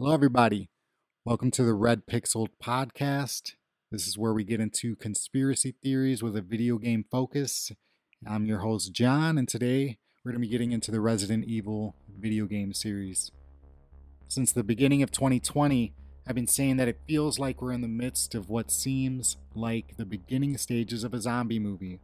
Hello, everybody. Welcome to the Red Pixel Podcast. This is where we get into conspiracy theories with a video game focus. I'm your host, John, and today we're going to be getting into the Resident Evil video game series. Since the beginning of 2020, I've been saying that it feels like we're in the midst of what seems like the beginning stages of a zombie movie.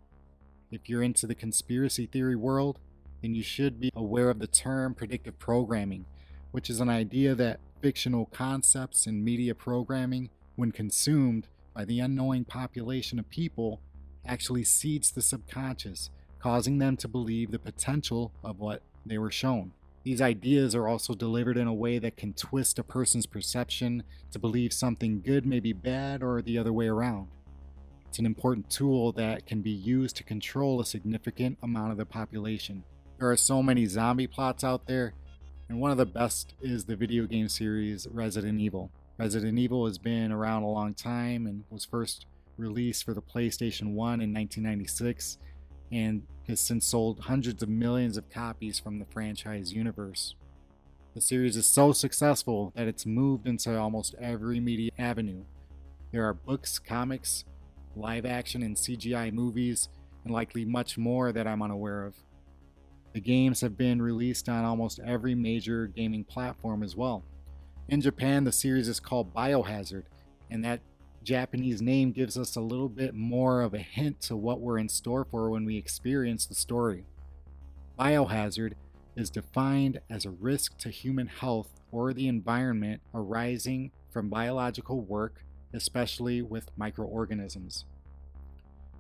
If you're into the conspiracy theory world, then you should be aware of the term predictive programming, which is an idea that fictional concepts in media programming, when consumed by the unknowing population of people, actually seeds the subconscious, causing them to believe the potential of what they were shown. These ideas are also delivered in a way that can twist a person's perception to believe something good may be bad or the other way around. It's an important tool that can be used to control a significant amount of the population. There are so many zombie plots out there, and one of the best is the video game series Resident Evil. Resident Evil has been around a long time and was first released for the PlayStation 1 in 1996 and has since sold hundreds of millions of copies from the franchise universe. The series is so successful that it's moved into almost every media avenue. There are books, comics, live action and CGI movies, and likely much more that I'm unaware of. The games have been released on almost every major gaming platform as well. In Japan, the series is called Biohazard, and that Japanese name gives us a little bit more of a hint to what we're in store for when we experience the story. Biohazard is defined as a risk to human health or the environment arising from biological work, especially with microorganisms.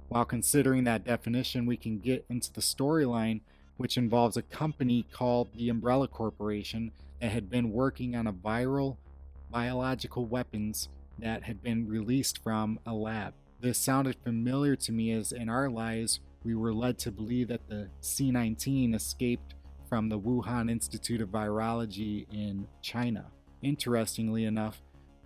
While considering that definition, we can get into the storyline which involves a company called the Umbrella Corporation that had been working on a viral biological weapons that had been released from a lab. This sounded familiar to me as in our lives we were led to believe that the C19 escaped from the Wuhan Institute of Virology in China. Interestingly enough,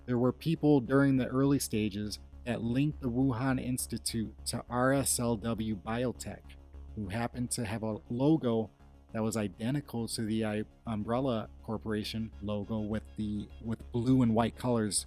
there were people during the early stages that linked the Wuhan Institute to RSLW Biotech who happened to have a logo that was identical to the uh, Umbrella Corporation logo with the with blue and white colors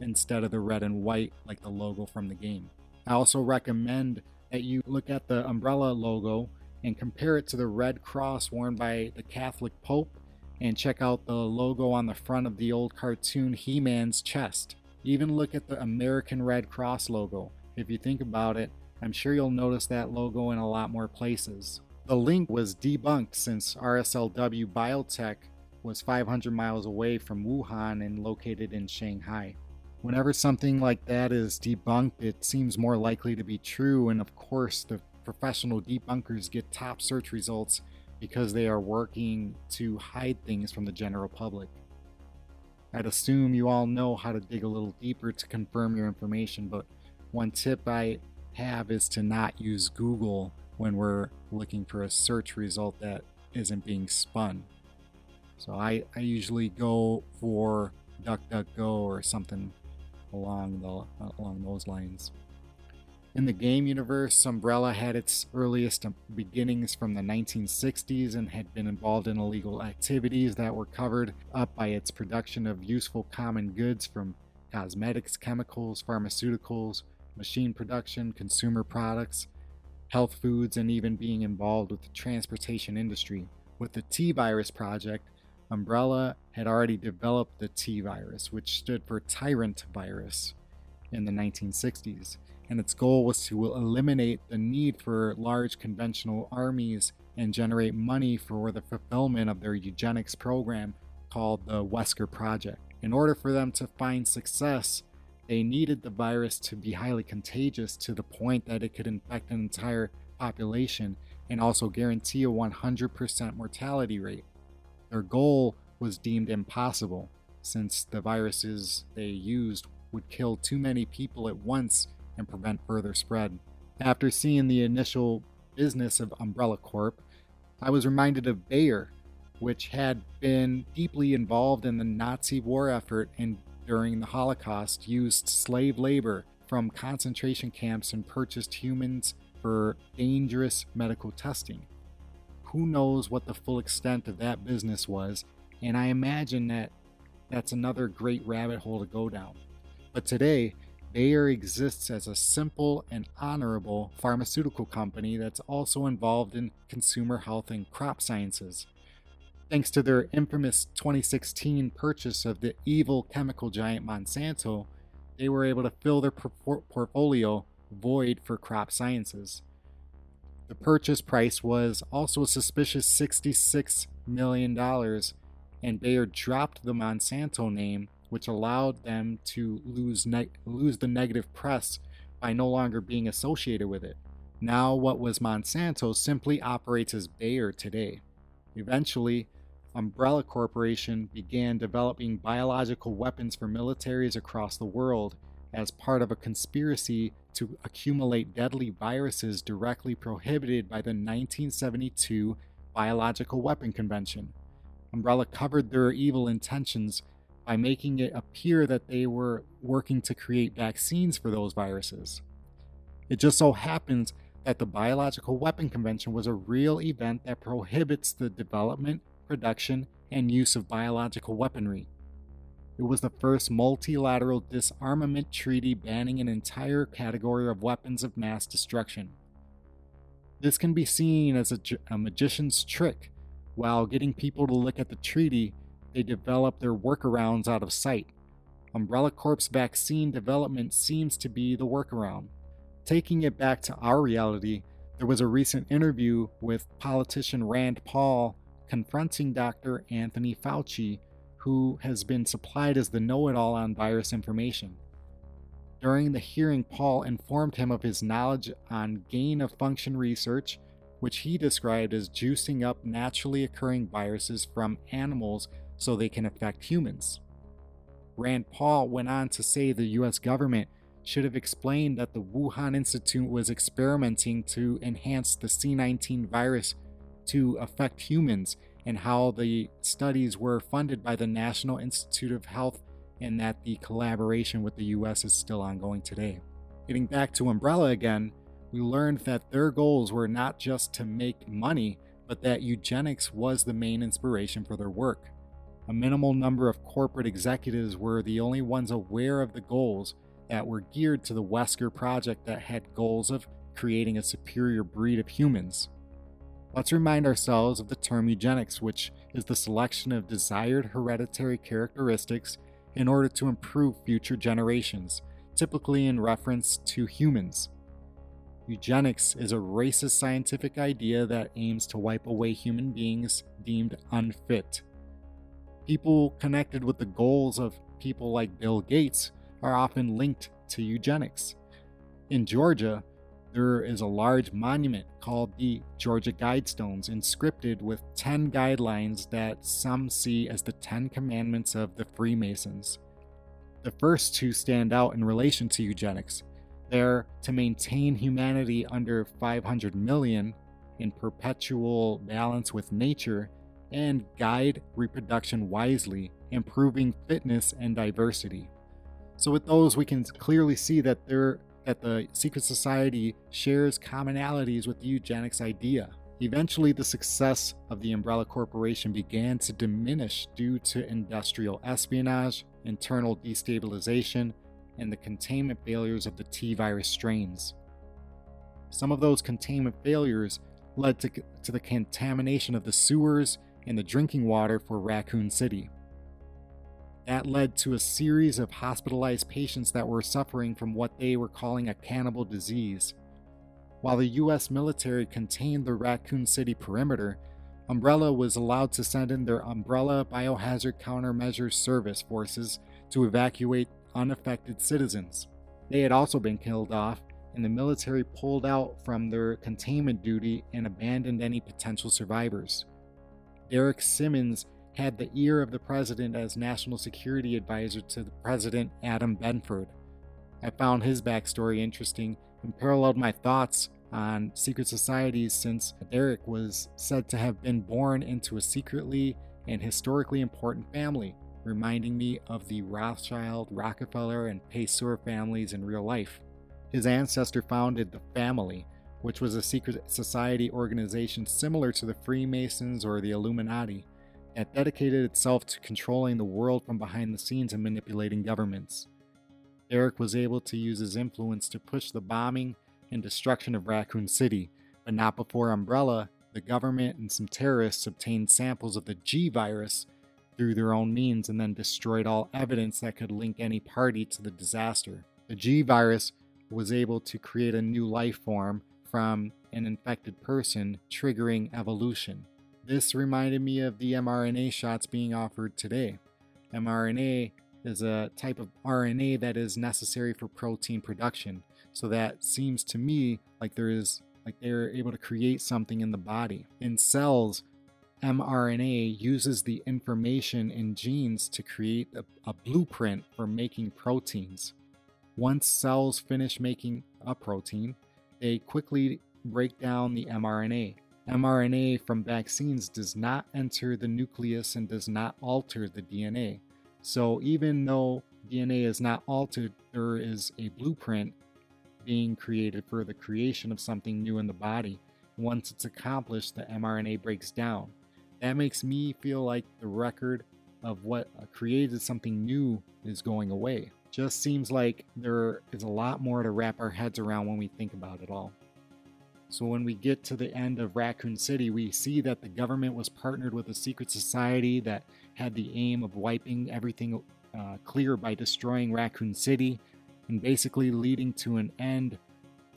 instead of the red and white like the logo from the game. I also recommend that you look at the Umbrella logo and compare it to the red cross worn by the Catholic Pope and check out the logo on the front of the old cartoon He-Man's chest. Even look at the American Red Cross logo. If you think about it, I'm sure you'll notice that logo in a lot more places. The link was debunked since RSLW Biotech was 500 miles away from Wuhan and located in Shanghai. Whenever something like that is debunked, it seems more likely to be true, and of course, the professional debunkers get top search results because they are working to hide things from the general public. I'd assume you all know how to dig a little deeper to confirm your information, but one tip I have is to not use Google when we're looking for a search result that isn't being spun. So I, I usually go for DuckDuckGo or something along the along those lines. In the game universe, Umbrella had its earliest beginnings from the 1960s and had been involved in illegal activities that were covered up by its production of useful common goods from cosmetics, chemicals, pharmaceuticals, machine production, consumer products, health foods, and even being involved with the transportation industry. With the T Virus project, Umbrella had already developed the T virus, which stood for Tyrant virus, in the 1960s, and its goal was to eliminate the need for large conventional armies and generate money for the fulfillment of their eugenics program called the Wesker Project. In order for them to find success, they needed the virus to be highly contagious to the point that it could infect an entire population and also guarantee a 100% mortality rate. Their goal was deemed impossible since the viruses they used would kill too many people at once and prevent further spread. After seeing the initial business of Umbrella Corp, I was reminded of Bayer, which had been deeply involved in the Nazi war effort and during the Holocaust used slave labor from concentration camps and purchased humans for dangerous medical testing. Who knows what the full extent of that business was, and I imagine that that's another great rabbit hole to go down. But today, Bayer exists as a simple and honorable pharmaceutical company that's also involved in consumer health and crop sciences. Thanks to their infamous 2016 purchase of the evil chemical giant Monsanto, they were able to fill their portfolio void for crop sciences. The purchase price was also a suspicious $66 million, and Bayer dropped the Monsanto name, which allowed them to lose, ne- lose the negative press by no longer being associated with it. Now, what was Monsanto simply operates as Bayer today. Eventually, Umbrella Corporation began developing biological weapons for militaries across the world as part of a conspiracy to accumulate deadly viruses directly prohibited by the 1972 Biological Weapon Convention. Umbrella covered their evil intentions by making it appear that they were working to create vaccines for those viruses. It just so happens that the Biological Weapon Convention was a real event that prohibits the development, production, and use of biological weaponry. It was the first multilateral disarmament treaty banning an entire category of weapons of mass destruction. This can be seen as a, a, magician's trick. While getting people to look at the treaty, they develop their workarounds out of sight. Umbrella Corp's vaccine development seems to be the workaround. Taking it back to our reality, there was a recent interview with politician Rand Paul confronting Dr. Anthony Fauci who has been supplied as the know it all on virus information. During the hearing, Paul informed him of his knowledge on gain of function research, which he described as juicing up naturally occurring viruses from animals so they can affect humans. Rand Paul went on to say the US government should have explained that the Wuhan Institute was experimenting to enhance the C19 virus to affect humans and how the studies were funded by the National Institute of Health and that the collaboration with the US is still ongoing today. Getting back to Umbrella again, we learned that their goals were not just to make money, but that eugenics was the main inspiration for their work. A minimal number of corporate executives were the only ones aware of the goals that were geared to the Wesker project that had goals of creating a superior breed of humans. Let's remind ourselves of the term eugenics, which is the selection of desired hereditary characteristics in order to improve future generations, typically in reference to humans. Eugenics is a racist scientific idea that aims to wipe away human beings deemed unfit. People connected with the goals of people like Bill Gates are often linked to eugenics. In Georgia, there is a large monument called the Georgia Guidestones, inscripted with 10 guidelines that some see as the 10 commandments of the Freemasons. The first two stand out in relation to eugenics. They're to maintain humanity under 500 million in perpetual balance with nature and guide reproduction wisely, improving fitness and diversity. So, with those, we can clearly see that there that the secret society shares commonalities with the eugenics idea. Eventually, the success of the Umbrella Corporation began to diminish due to industrial espionage, internal destabilization, and the containment failures of the T virus strains. Some of those containment failures led to, to the contamination of the sewers and the drinking water for Raccoon City. That led to a series of hospitalized patients that were suffering from what they were calling a cannibal disease. While the US military contained the Raccoon City perimeter, Umbrella was allowed to send in their Umbrella Biohazard Countermeasures Service forces to evacuate unaffected citizens. They had also been killed off, and the military pulled out from their containment duty and abandoned any potential survivors. Derek Simmons had the ear of the president as national security advisor to the president Adam Benford. I found his backstory interesting and paralleled my thoughts on secret societies since Derek was said to have been born into a secretly and historically important family, reminding me of the Rothschild, Rockefeller, and Pessoa families in real life. His ancestor founded the family, which was a secret society organization similar to the Freemasons or the Illuminati that dedicated itself to controlling the world from behind the scenes and manipulating governments. Eric was able to use his influence to push the bombing and destruction of Raccoon City, but not before Umbrella, the government, and some terrorists obtained samples of the G virus through their own means and then destroyed all evidence that could link any party to the disaster. The G virus was able to create a new life form from an infected person, triggering evolution. This reminded me of the mRNA shots being offered today. mRNA is a type of RNA that is necessary for protein production. So that seems to me like there is like they're able to create something in the body. In cells, mRNA uses the information in genes to create a, a, blueprint for making proteins. Once cells finish making a protein, they quickly break down the mRNA. mRNA from vaccines does not enter the nucleus and does not alter the DNA. So even though DNA is not altered, there is a blueprint being created for the creation of something new in the body. Once it's accomplished, the mRNA breaks down. That makes me feel like the record of what uh, created something new is going away. Just seems like there is a lot more to wrap our heads around when we think about it all. So, when we get to the end of Raccoon City, we see that the government was partnered with a secret society that had the aim of wiping everything uh, clear by destroying Raccoon City and basically leading to an end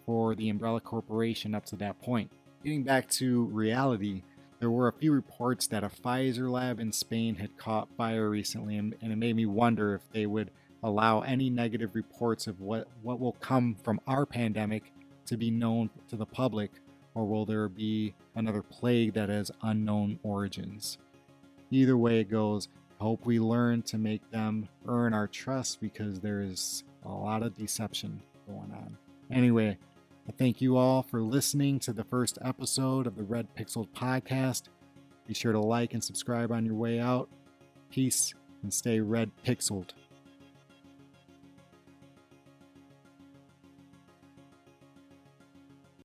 for the Umbrella Corporation up to that point. Getting back to reality, there were a few reports that a Pfizer lab in Spain had caught fire recently, and, and it made me wonder if they would allow any negative reports of what, what will come from our pandemic to be known to the public, or will there be another plague that has unknown origins? Either way it goes, I hope we learn to make them earn our trust because there is a lot of deception going on. Anyway, I thank you all for listening to the first episode of the Red Pixel podcast. Be sure to like and subscribe on your way out. Peace and stay red pixeled.